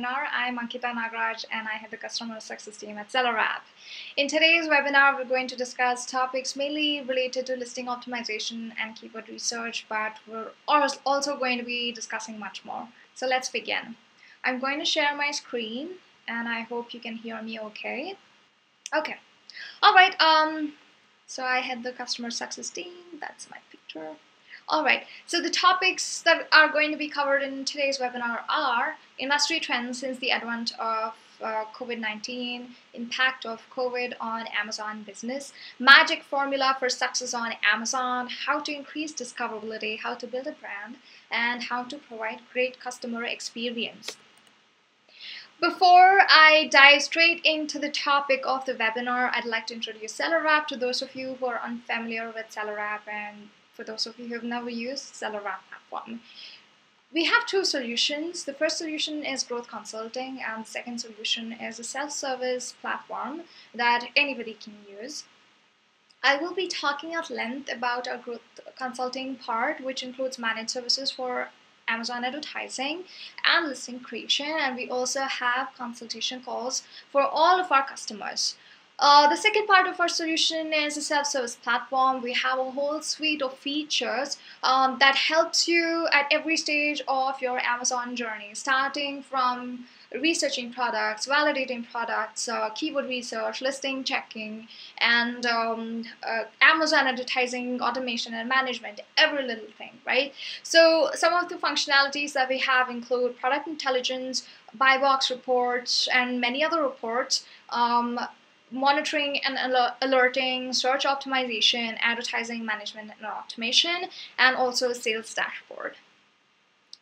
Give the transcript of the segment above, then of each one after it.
webinar. I'm Ankita Nagraj and I head the customer success team at SellerApp. In today's webinar, we're going to discuss topics mainly related to listing optimization and keyword research, but we're also going to be discussing much more. So let's begin. I'm going to share my screen and I hope you can hear me okay. Okay. All right. Um, so I head the customer success team. That's my picture. All right, so the topics that are going to be covered in today's webinar are industry trends since the advent of uh, COVID-19, impact of COVID on Amazon business, magic formula for success on Amazon, how to increase discoverability, how to build a brand, and how to provide great customer experience. Before I dive straight into the topic of the webinar, I'd like to introduce SellerApp to those of you who are unfamiliar with SellerApp and for those of you who have never used SellerApp platform. We have two solutions. The first solution is growth consulting and the second solution is a self-service platform that anybody can use. I will be talking at length about our growth consulting part, which includes managed services for Amazon advertising and listing creation. And we also have consultation calls for all of our customers. Uh, the second part of our solution is a self-service platform. We have a whole suite of features um, that helps you at every stage of your Amazon journey, starting from researching products, validating products, uh, keyword research, listing checking, and um, uh, Amazon advertising, automation and management, every little thing, right? So some of the functionalities that we have include product intelligence, buy box reports, and many other reports. Um, monitoring and alerting, search optimization, advertising management and automation, and also a sales dashboard.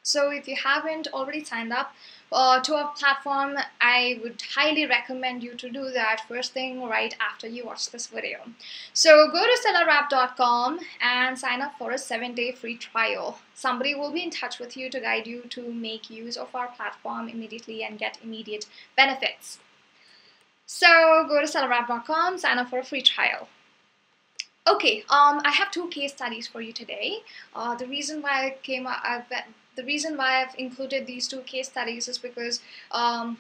So if you haven't already signed up uh, to our platform, I would highly recommend you to do that first thing right after you watch this video. So go to sellerapp.com and sign up for a seven-day free trial. Somebody will be in touch with you to guide you to make use of our platform immediately and get immediate benefits. So go to sellerapp.com, sign up for a free trial. Okay, um, I have two case studies for you today. Uh, the reason why I came, I've, the reason why I've included these two case studies is because um,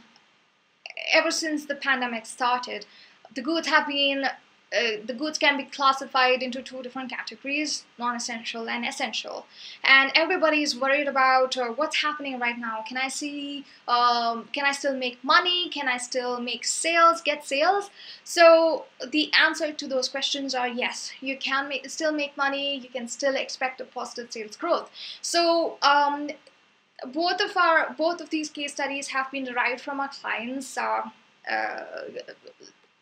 ever since the pandemic started, the goods have been uh, the goods can be classified into two different categories non-essential and essential. And everybody is worried about uh, what's happening right now? Can i see um, can i still make money? Can i still make sales get sales? So the answer to those questions are yes. You can make, still make money. You can still expect a positive sales growth. So um, both of our both of these case studies have been derived from our clients uh, uh,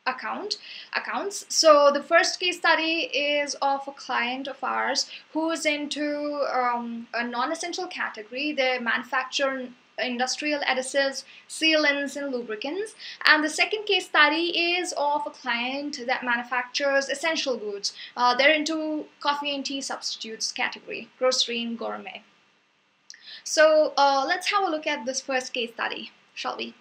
account accounts so the first case study is of a client of ours who's into um, a non-essential category they manufacture industrial adhesives, sealants, and lubricants. And the second case study is of a client that manufactures essential goods. Uh, they're into coffee and tea substitutes category, grocery and gourmet. So uh, let's have a look at this first case study, shall we?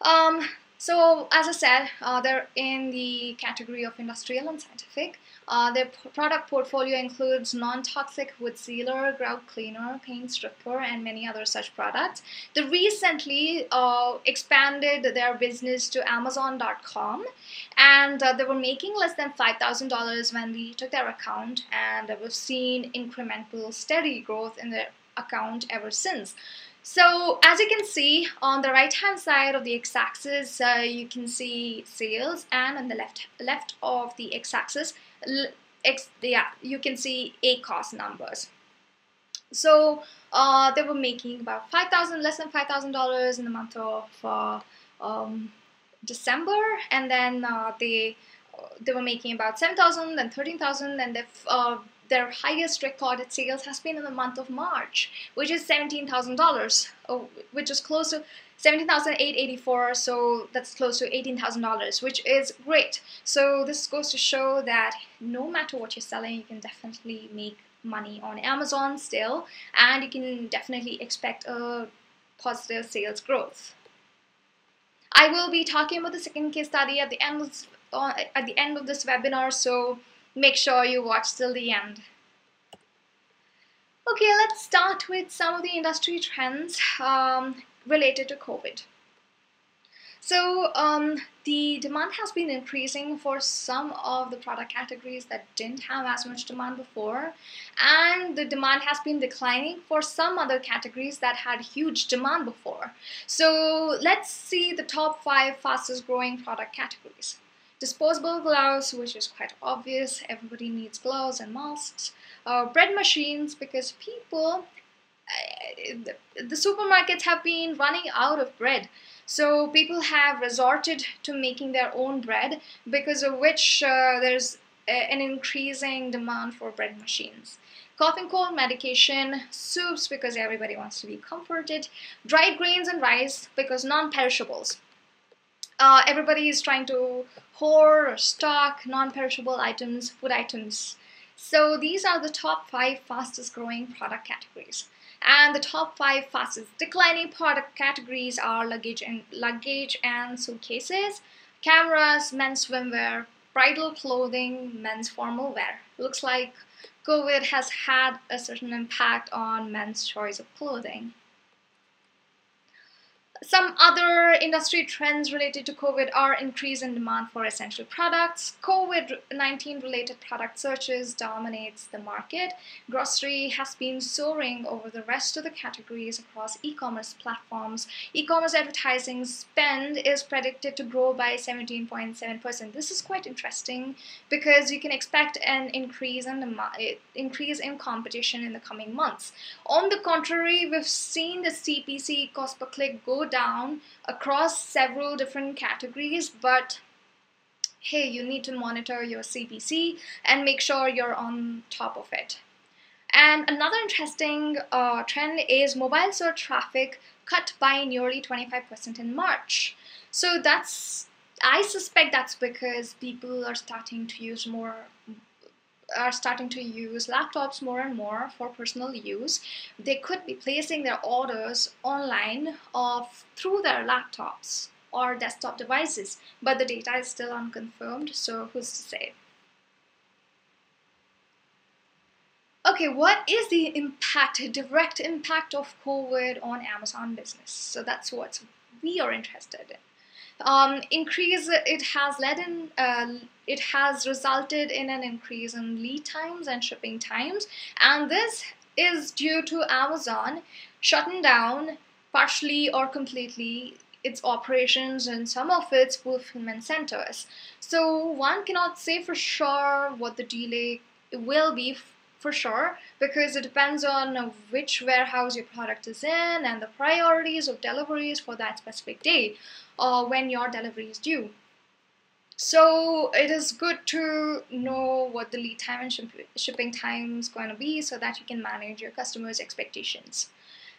Um, so as I said, uh, they're in the category of industrial and scientific. Uh, their product portfolio includes non-toxic wood sealer, grout cleaner, paint stripper, and many other such products. They recently uh, expanded their business to Amazon.com, and uh, they were making less than $5,000 when we took their account, and we've seen incremental, steady growth in their account ever since. So as you can see on the right hand side of the x-axis uh, you can see sales and on the left left of the x-axis x yeah you can see a cost numbers. So uh, they were making about 5,000 less than $5,000 in the month of uh, um, December and then uh, they they were making about 7,000 then 13,000 and they've uh, their highest recorded sales has been in the month of March, which is $17,000, oh, which is close to 17,884, so that's close to $18,000, which is great. So this goes to show that no matter what you're selling, you can definitely make money on Amazon still, and you can definitely expect a positive sales growth. I will be talking about the second case study at the end of, uh, at the end of this webinar, so make sure you watch till the end. Okay, let's start with some of the industry trends. Um, related to COVID. So um, the demand has been increasing for some of the product categories that didn't have as much demand before, and the demand has been declining for some other categories that had huge demand before. So let's see the top five fastest growing product categories. Disposable gloves, which is quite obvious, everybody needs gloves and masks. Uh, bread machines, because people, uh, the, supermarkets have been running out of bread. So people have resorted to making their own bread because of which uh, there's an increasing demand for bread machines. Cough and cold medication, soups because everybody wants to be comforted, dried grains and rice because non-perishables. Uh, everybody is trying to hoard or stock non-perishable items, food items. So these are the top five fastest growing product categories. And the top five fastest declining product categories are luggage and luggage and suitcases, cameras, men's swimwear, bridal clothing, men's formal wear. Looks like COVID has had a certain impact on men's choice of clothing. Some other industry trends related to COVID are increase in demand for essential products. COVID-19 related product searches dominates the market. Grocery has been soaring over the rest of the categories across e-commerce platforms. E-commerce advertising spend is predicted to grow by 17.7%. This is quite interesting because you can expect an increase in demand, increase in competition in the coming months. On the contrary, we've seen the CPC cost per click go down across several different categories, but hey, you need to monitor your CPC and make sure you're on top of it. And another interesting uh, trend is mobile search traffic cut by nearly 25% in March. So that's, I suspect that's because people are starting to use more are starting to use laptops more and more for personal use, they could be placing their orders online of through their laptops or desktop devices, but the data is still unconfirmed, so who's to say? Okay, what is the impact, direct impact of COVID on Amazon business? So that's what we are interested in um, increase it has led in uh, it has resulted in an increase in lead times and shipping times and this is due to Amazon shutting down partially or completely its operations in some of its fulfillment centers. So one cannot say for sure what the delay will be for sure because it depends on which warehouse your product is in and the priorities of deliveries for that specific day or when your delivery is due. So it is good to know what the lead time and shipping time is going to be so that you can manage your customers' expectations.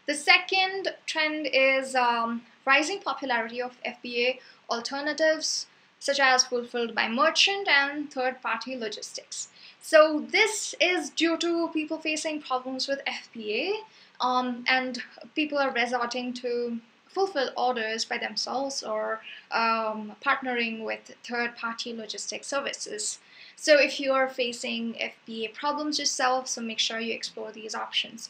The second trend is um, rising popularity of FBA alternatives such as fulfilled by merchant and third-party logistics. So this is due to people facing problems with FBA um, and people are resorting to fulfill orders by themselves or um, partnering with third-party logistics services. So if you are facing FBA problems yourself, so make sure you explore these options.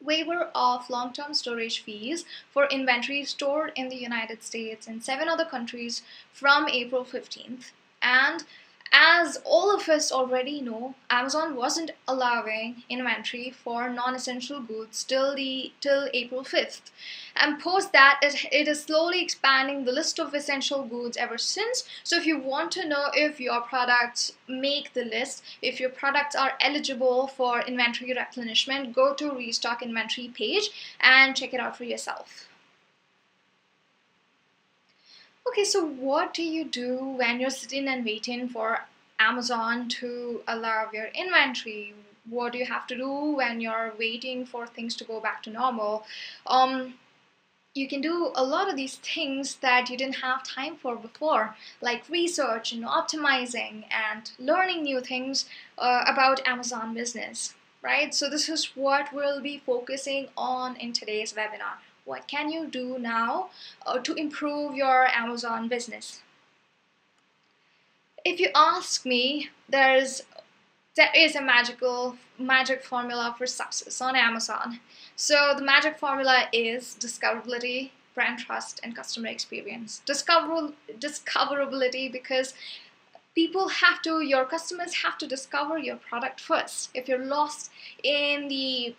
Waiver of long-term storage fees for inventory stored in the United States and seven other countries from April 15th and as all of us already know, Amazon wasn't allowing inventory for non-essential goods till the till April 5th. And post that, it, it is slowly expanding the list of essential goods ever since. So if you want to know if your products make the list, if your products are eligible for inventory replenishment, go to restock inventory page and check it out for yourself. Okay, so what do you do when you're sitting and waiting for Amazon to allow your inventory? What do you have to do when you're waiting for things to go back to normal? Um, you can do a lot of these things that you didn't have time for before, like research and optimizing and learning new things uh, about Amazon business, right? So this is what we'll be focusing on in today's webinar. What can you do now uh, to improve your Amazon business? If you ask me, there's there is a magical magic formula for success on Amazon. So the magic formula is discoverability, brand trust, and customer experience. Discover discoverability because people have to your customers have to discover your product first. If you're lost in the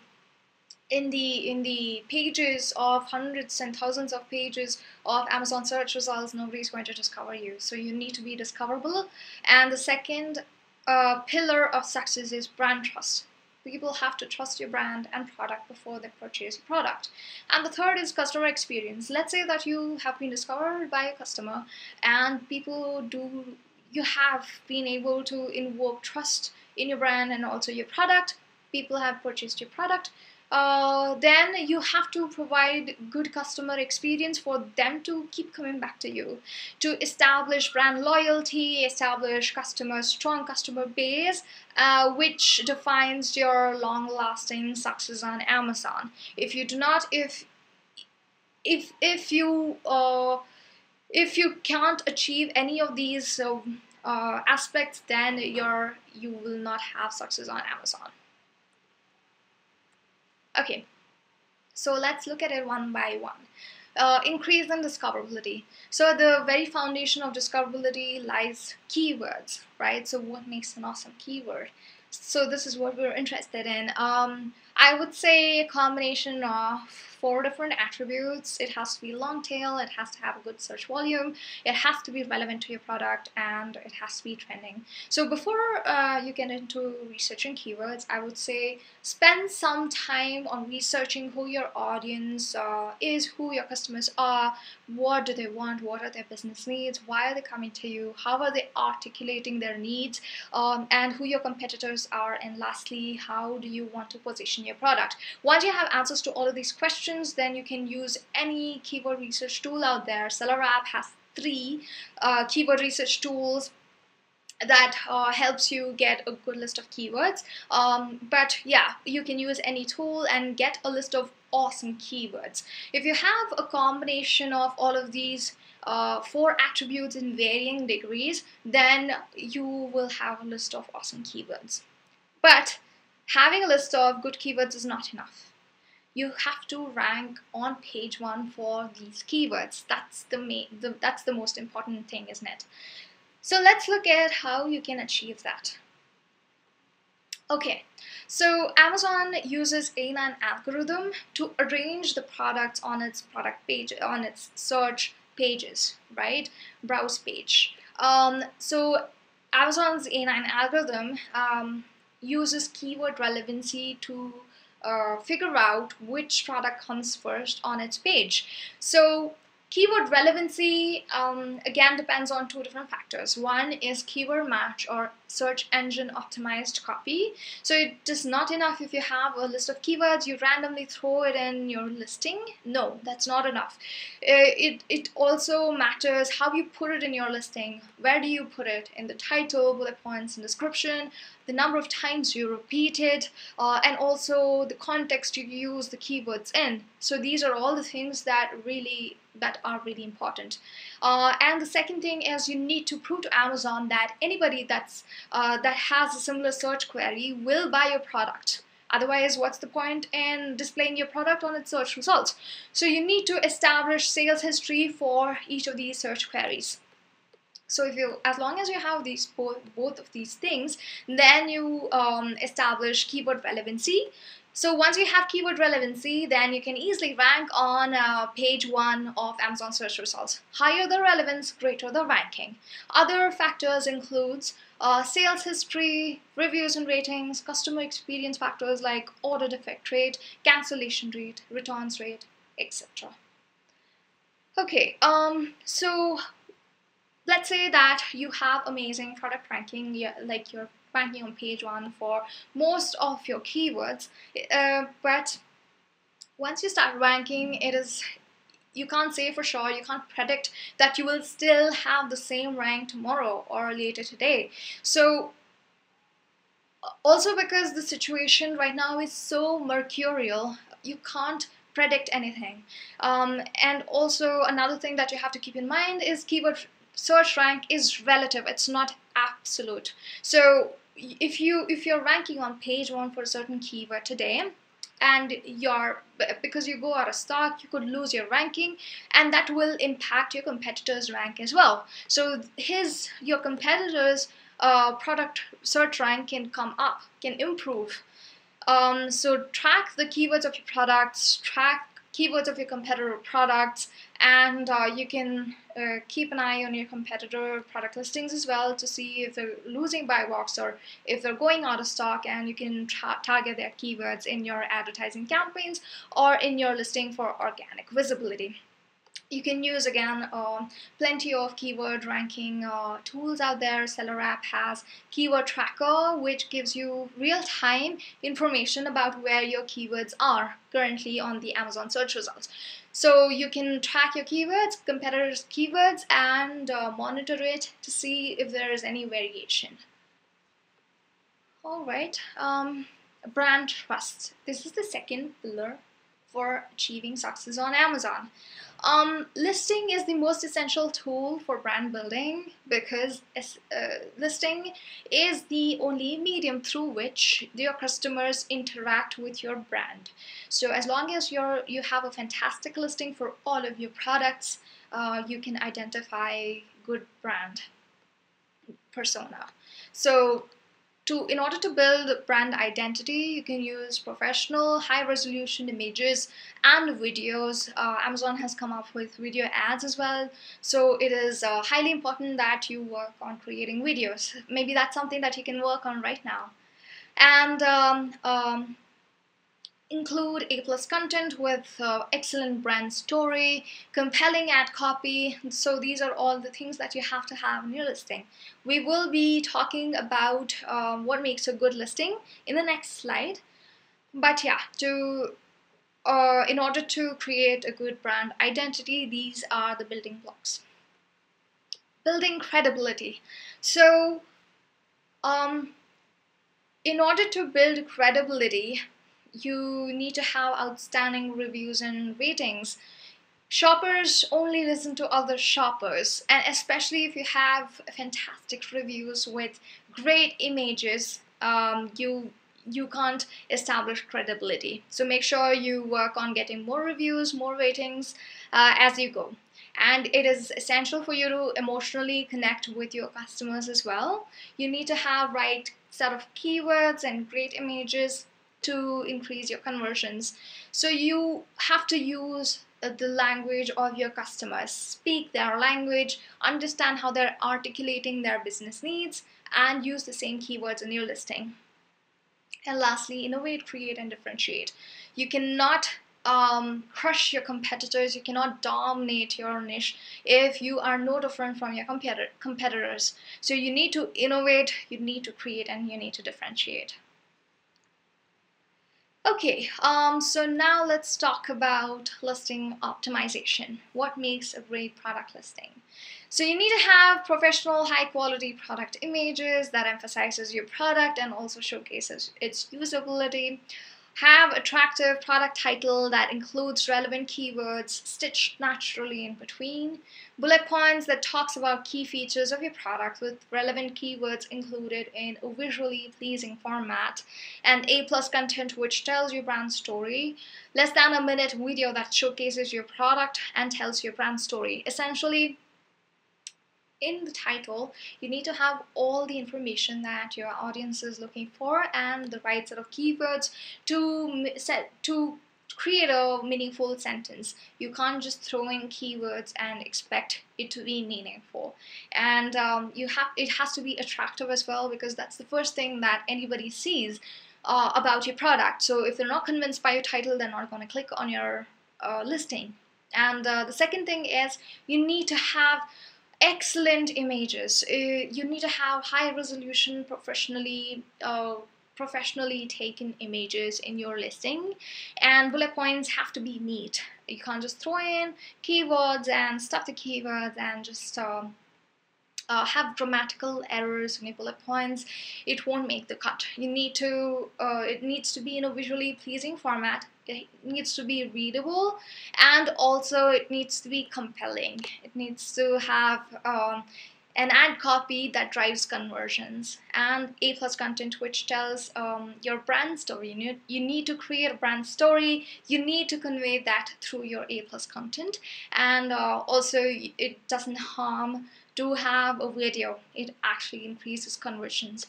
in the in the pages of hundreds and thousands of pages of Amazon search results, nobody's going to discover you. So you need to be discoverable. And the second uh, pillar of success is brand trust. People have to trust your brand and product before they purchase your product. And the third is customer experience. Let's say that you have been discovered by a customer and people do you have been able to invoke trust in your brand and also your product. People have purchased your product uh, then you have to provide good customer experience for them to keep coming back to you. To establish brand loyalty establish customer strong customer base uh, which defines your long lasting success on amazon. If you do not if if if you uh, if you can't achieve any of these uh, uh aspects then you're you will not have success on amazon Okay, so let's look at it one by one. Uh, increase in discoverability. So the very foundation of discoverability lies keywords, right? So what makes an awesome keyword? So this is what we're interested in. Um, I would say a combination of four different attributes. It has to be long tail, it has to have a good search volume, it has to be relevant to your product, and it has to be trending. So before uh, you get into researching keywords, I would say spend some time on researching who your audience uh, is, who your customers are, what do they want, what are their business needs, why are they coming to you, how are they articulating their needs, um, and who your competitors are, and lastly, how do you want to position your product. Once you have answers to all of these questions, then you can use any keyword research tool out there. SellerApp has three uh, keyword research tools that uh, helps you get a good list of keywords um, but yeah you can use any tool and get a list of awesome keywords if you have a combination of all of these uh, four attributes in varying degrees then you will have a list of awesome keywords but having a list of good keywords is not enough. You have to rank on page one for these keywords. That's the main, the, that's the most important thing, isn't it? So let's look at how you can achieve that. Okay, so Amazon uses A9 algorithm to arrange the products on its product page, on its search pages, right? Browse page. Um, so Amazon's A9 algorithm um, uses keyword relevancy to uh, figure out which product comes first on its page. So Keyword relevancy um, again depends on two different factors. One is keyword match or search engine optimized copy. So it is not enough if you have a list of keywords, you randomly throw it in your listing. No, that's not enough. Uh, it, it also matters how you put it in your listing. Where do you put it? In the title, bullet points, and description, the number of times you repeat it, uh, and also the context you use the keywords in. So these are all the things that really that are really important. Uh, and the second thing is you need to prove to Amazon that anybody that's uh, that has a similar search query will buy your product. Otherwise, what's the point in displaying your product on its search results? So you need to establish sales history for each of these search queries. So if you, as long as you have these both, both of these things, then you um, establish keyword relevancy. So once you have keyword relevancy, then you can easily rank on uh, page one of Amazon search results. Higher the relevance, greater the ranking. Other factors includes uh, sales history, reviews and ratings, customer experience factors like order defect rate, cancellation rate, returns rate, etc. Okay, um, so let's say that you have amazing product ranking, like you're ranking on page one for most of your keywords. Uh, but once you start ranking, it is you can't say for sure, you can't predict that you will still have the same rank tomorrow or later today. So also because the situation right now is so mercurial, you can't predict anything. Um, and also another thing that you have to keep in mind is keyword search rank is relative, it's not absolute. So if you if you're ranking on page one for a certain keyword today and your because you go out of stock you could lose your ranking and that will impact your competitors rank as well. So his your competitors uh, product search rank can come up can improve. Um, so track the keywords of your products track keywords of your competitor products and uh, you can uh, keep an eye on your competitor product listings as well to see if they're losing buy box or if they're going out of stock. And you can target their keywords in your advertising campaigns or in your listing for organic visibility. You can use again uh, plenty of keyword ranking uh, tools out there. SellerApp has keyword tracker which gives you real-time information about where your keywords are currently on the Amazon search results so you can track your keywords competitors keywords and uh, monitor it to see if there is any variation. All right um, brand trust. This is the second pillar for achieving success on Amazon. Um, listing is the most essential tool for brand building because uh, listing is the only medium through which your customers interact with your brand. So as long as you're you have a fantastic listing for all of your products, uh, you can identify good brand persona. So to in order to build brand identity you can use professional high resolution images and videos. Uh, Amazon has come up with video ads as well. So it is uh, highly important that you work on creating videos. Maybe that's something that you can work on right now. And um, um, include A plus content with uh, excellent brand story, compelling ad copy. So these are all the things that you have to have in your listing. We will be talking about um, what makes a good listing in the next slide. But yeah, to uh, in order to create a good brand identity, these are the building blocks. Building credibility. So um, in order to build credibility, you need to have outstanding reviews and ratings. Shoppers only listen to other shoppers, and especially if you have fantastic reviews with great images, um, you you can't establish credibility. So make sure you work on getting more reviews, more ratings uh, as you go. And it is essential for you to emotionally connect with your customers as well. You need to have right set of keywords and great images to increase your conversions. So you have to use uh, the language of your customers, speak their language, understand how they're articulating their business needs, and use the same keywords in your listing. And lastly, innovate, create, and differentiate. You cannot um, crush your competitors, you cannot dominate your niche if you are no different from your competitor competitors. So you need to innovate, you need to create, and you need to differentiate. Okay, um, so now let's talk about listing optimization. What makes a great product listing? So you need to have professional, high quality product images that emphasizes your product and also showcases its usability have attractive product title that includes relevant keywords stitched naturally in between, bullet points that talks about key features of your product with relevant keywords included in a visually pleasing format, and A plus content which tells your brand story, less than a minute video that showcases your product and tells your brand story. Essentially, in the title, you need to have all the information that your audience is looking for and the right set of keywords to set to create a meaningful sentence. You can't just throw in keywords and expect it to be meaningful. And um, you have it has to be attractive as well because that's the first thing that anybody sees uh, about your product. So if they're not convinced by your title, they're not going to click on your uh, listing. And uh, the second thing is you need to have excellent images. Uh, you need to have high resolution, professionally uh, professionally taken images in your listing and bullet points have to be neat you can't just throw in keywords and stuff the keywords and just uh, uh, have grammatical errors your bullet points it won't make the cut. You need to uh, it needs to be in a visually pleasing format. It needs to be readable and also it needs to be compelling. It needs to have um, an ad copy that drives conversions. And a plus content which tells um, your brand story. You need, you need to create a brand story. You need to convey that through your a plus content. And uh, also it doesn't harm to have a video it actually increases conversions.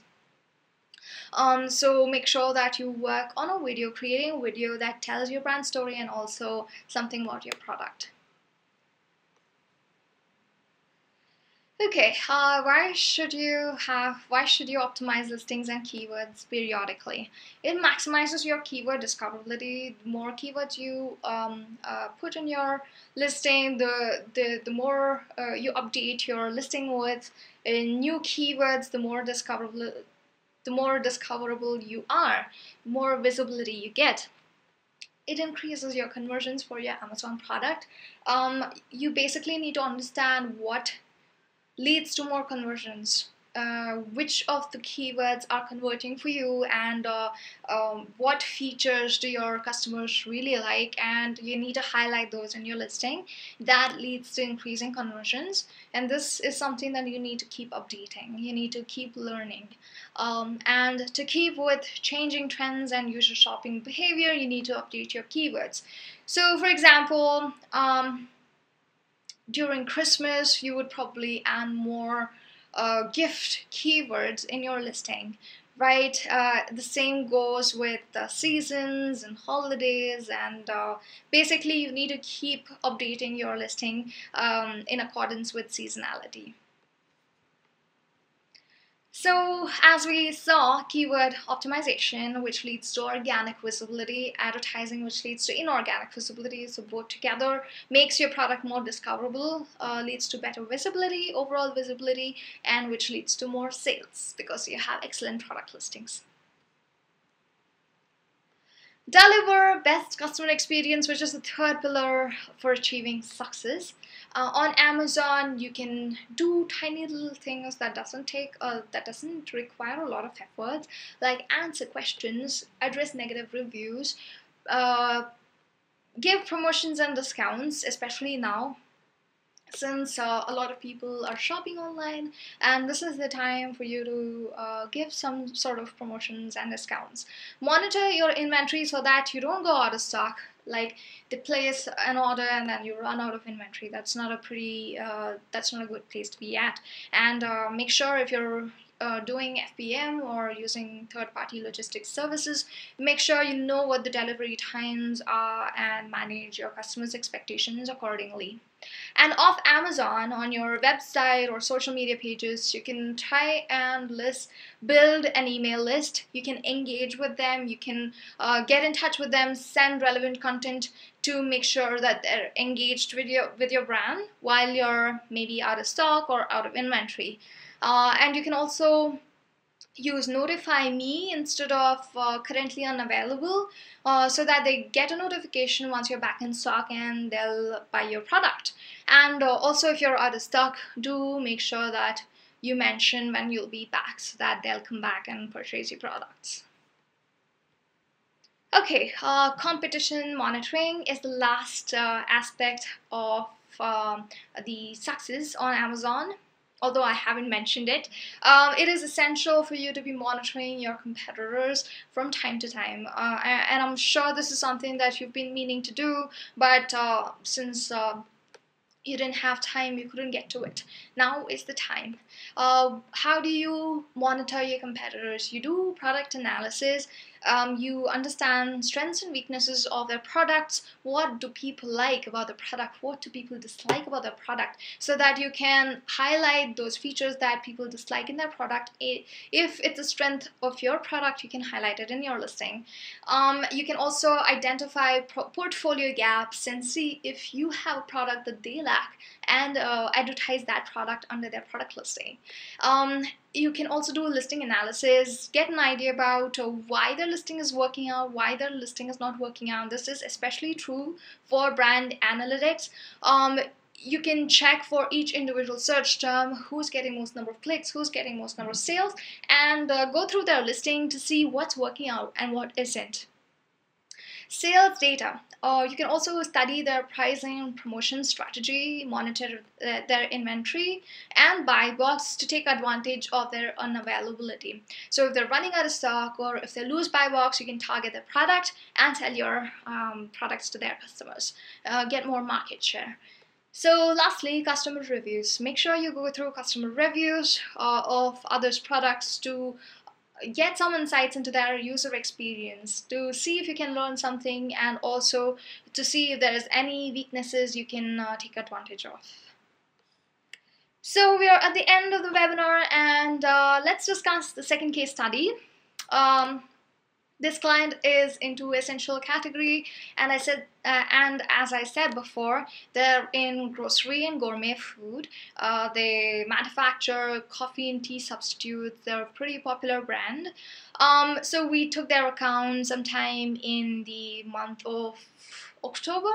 Um, so make sure that you work on a video creating a video that tells your brand story and also something about your product Okay, uh, why should you have, why should you optimize listings and keywords periodically? It maximizes your keyword discoverability. The more keywords you um, uh, put in your listing, the, the, the more uh, you update your listing with uh, new keywords, the more discoverable, the more discoverable you are, more visibility you get it increases your conversions for your Amazon product. Um, you basically need to understand what leads to more conversions. Uh, which of the keywords are converting for you and uh, um, what features do your customers really like and you need to highlight those in your listing? That leads to increasing conversions. And this is something that you need to keep updating. You need to keep learning. Um, and to keep with changing trends and user shopping behavior you need to update your keywords. So for example um, during Christmas, you would probably add more uh, gift keywords in your listing, right? Uh, the same goes with the seasons and holidays, and uh, basically, you need to keep updating your listing um, in accordance with seasonality. So as we saw, keyword optimization, which leads to organic visibility, advertising, which leads to inorganic visibility, so both together makes your product more discoverable, uh, leads to better visibility, overall visibility, and which leads to more sales because you have excellent product listings. Deliver best customer experience, which is the third pillar for achieving success. Uh, on Amazon, you can do tiny little things that doesn't take uh, that doesn't require a lot of effort, like answer questions, address negative reviews, uh, give promotions and discounts, especially now since uh, a lot of people are shopping online and this is the time for you to uh, give some sort of promotions and discounts. Monitor your inventory so that you don't go out of stock. Like they place an order and then you run out of inventory. That's not a pretty uh, that's not a good place to be at. And uh, make sure if you're uh, doing FBM or using third-party logistics services, make sure you know what the delivery times are and manage your customers' expectations accordingly. And off Amazon, on your website or social media pages, you can try and list, build an email list. You can engage with them. You can uh, get in touch with them, send relevant content to make sure that they're engaged with your with your brand while you're maybe out of stock or out of inventory. Uh, and you can also use notify me instead of uh, currently unavailable uh, so that they get a notification once you're back in stock and they'll buy your product. And uh, also if you're out of stock do make sure that you mention when you'll be back so that they'll come back and purchase your products. Okay uh, competition monitoring is the last uh, aspect of um, the success on Amazon although I haven't mentioned it, um, it is essential for you to be monitoring your competitors from time to time. Uh, and I'm sure this is something that you've been meaning to do, but uh, since uh, you didn't have time, you couldn't get to it. Now is the time. Uh, how do you monitor your competitors? You do product analysis um, you understand strengths and weaknesses of their products. What do people like about the product? What do people dislike about the product? So that you can highlight those features that people dislike in their product. If it's a strength of your product you can highlight it in your listing. Um, you can also identify portfolio gaps and see if you have a product that they lack and uh, advertise that product under their product listing um, you can also do a listing analysis, get an idea about uh, why their listing is working out, why their listing is not working out. This is especially true for brand analytics. Um, you can check for each individual search term who's getting most number of clicks, who's getting most number of sales, and uh, go through their listing to see what's working out and what isn't. Sales data. Uh, you can also study their pricing promotion strategy, monitor uh, their inventory, and buy box to take advantage of their unavailability. So if they're running out of stock or if they lose buy box, you can target their product and sell your um, products to their customers. Uh, get more market share. So lastly, customer reviews. Make sure you go through customer reviews uh, of others' products to get some insights into their user experience to see if you can learn something and also to see if there is any weaknesses you can uh, take advantage of. So we are at the end of the webinar and uh, let's discuss the second case study. Um, this client is into essential category and I said uh, and as I said before they're in grocery and gourmet food. Uh, they manufacture coffee and tea substitutes. They're a pretty popular brand. Um, so we took their account sometime in the month of October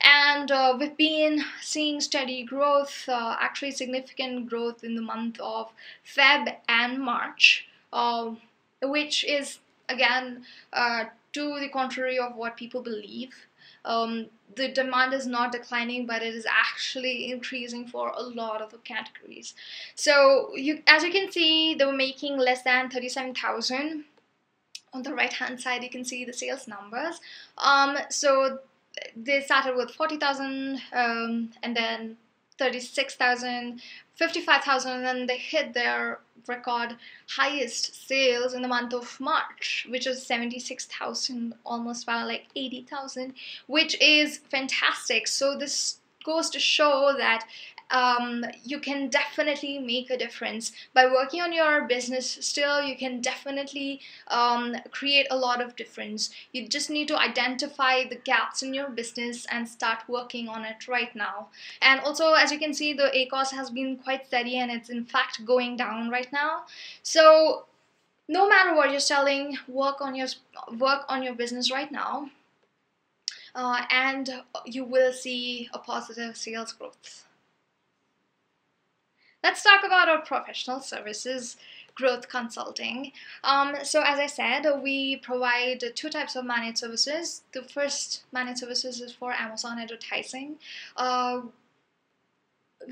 and uh, we've been seeing steady growth uh, actually significant growth in the month of Feb and March um, which is again, uh, to the contrary of what people believe. Um, the demand is not declining, but it is actually increasing for a lot of categories. So you, as you can see, they were making less than 37,000. On the right hand side, you can see the sales numbers. Um, so they started with 40,000 um, and then 36,000, 55,000 and then they hit their record highest sales in the month of March, which is 76,000, almost about like 80,000, which is fantastic. So this goes to show that um, you can definitely make a difference. By working on your business still you can definitely um, create a lot of difference. You just need to identify the gaps in your business and start working on it right now. And also as you can see the ACOS has been quite steady and it's in fact going down right now. So no matter what you're selling work on your work on your business right now. Uh, and you will see a positive sales growth let's talk about our professional services growth consulting. Um, so as I said, we provide two types of managed services. The first managed services is for Amazon advertising. Uh,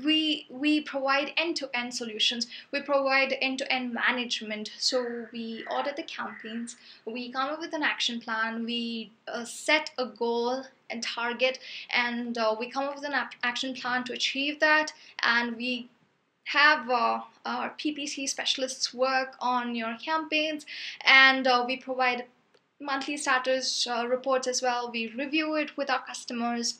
we we provide end-to-end solutions we provide end-to-end management so we audit the campaigns we come up with an action plan we uh, set a goal and target and uh, we come up with an action plan to achieve that and we have uh, our PPC specialists work on your campaigns and uh, we provide monthly status uh, reports as well. We review it with our customers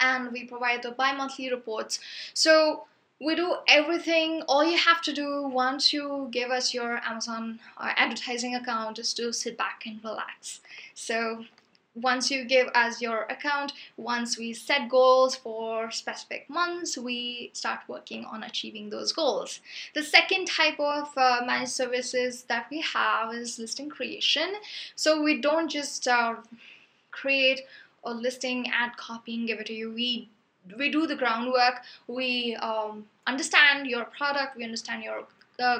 and we provide the bi-monthly reports. So we do everything. All you have to do once you give us your Amazon uh, advertising account is to sit back and relax. So once you give us your account, once we set goals for specific months, we start working on achieving those goals. The second type of uh, managed services that we have is listing creation. So we don't just uh, create a listing, ad copy, and give it to you. We we do the groundwork. We um, understand your product. We understand your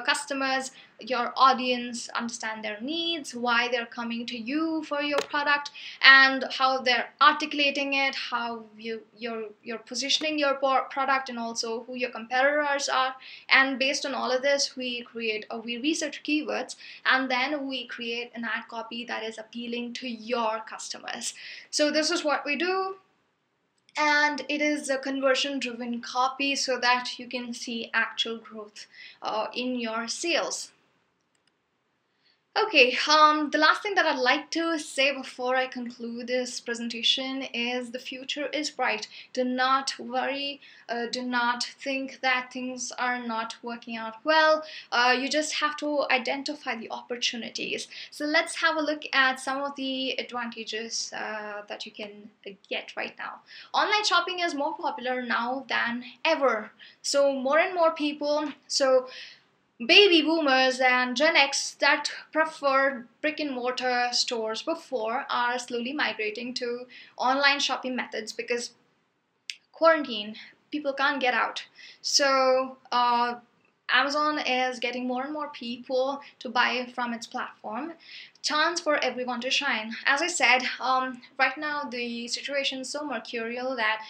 customers, your audience understand their needs, why they're coming to you for your product, and how they're articulating it, how you you're you're positioning your product, and also who your competitors are. And based on all of this, we create or we research keywords, and then we create an ad copy that is appealing to your customers. So this is what we do and it is a conversion driven copy so that you can see actual growth uh, in your sales Okay, um, the last thing that I'd like to say before I conclude this presentation is the future is bright. Do not worry, uh, do not think that things are not working out well. Uh, you just have to identify the opportunities. So let's have a look at some of the advantages uh, that you can get right now. Online shopping is more popular now than ever. So more and more people, so baby boomers and Gen X that preferred brick and mortar stores before are slowly migrating to online shopping methods because quarantine people can't get out so uh, Amazon is getting more and more people to buy from its platform. Chance for everyone to shine. As I said, um, right now the situation is so mercurial that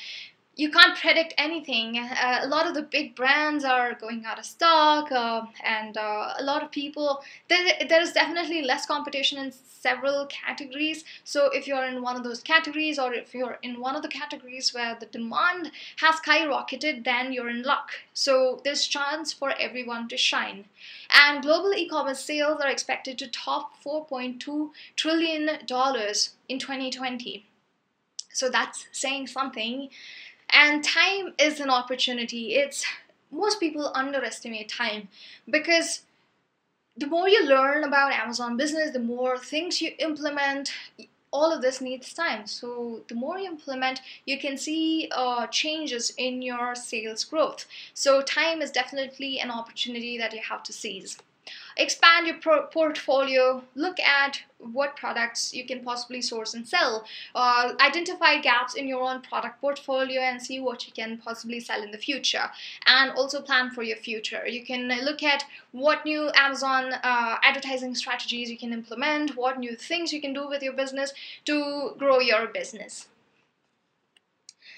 you can't predict anything. Uh, a lot of the big brands are going out of stock, uh, and uh, a lot of people. There, there is definitely less competition in several categories. So if you're in one of those categories, or if you're in one of the categories where the demand has skyrocketed, then you're in luck. So there's chance for everyone to shine. And global e-commerce sales are expected to top 4.2 trillion dollars in 2020. So that's saying something and time is an opportunity. It's most people underestimate time because the more you learn about amazon business the more things you implement all of this needs time. So the more you implement you can see uh, changes in your sales growth. So time is definitely an opportunity that you have to seize expand your portfolio. Look at what products you can possibly source and sell. Uh, identify gaps in your own product portfolio and see what you can possibly sell in the future. And also plan for your future. You can look at what new amazon uh, advertising strategies you can implement what new things you can do with your business to grow your business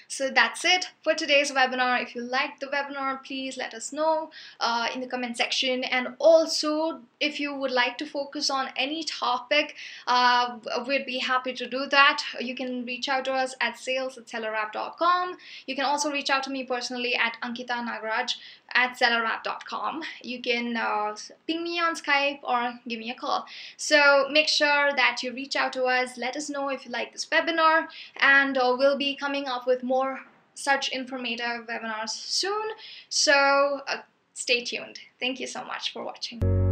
so that's it for today's webinar. If you liked the webinar, please let us know uh, in the comment section. And also, if you would like to focus on any topic, uh, we'd be happy to do that. You can reach out to us at sales at. You can also reach out to me personally at Ankita at. You can uh, ping me on Skype or give me a call. So make sure that you reach out to us. Let us know if you like this webinar, and uh, we'll be coming up with more such informative webinars soon. So uh, stay tuned. Thank you so much for watching.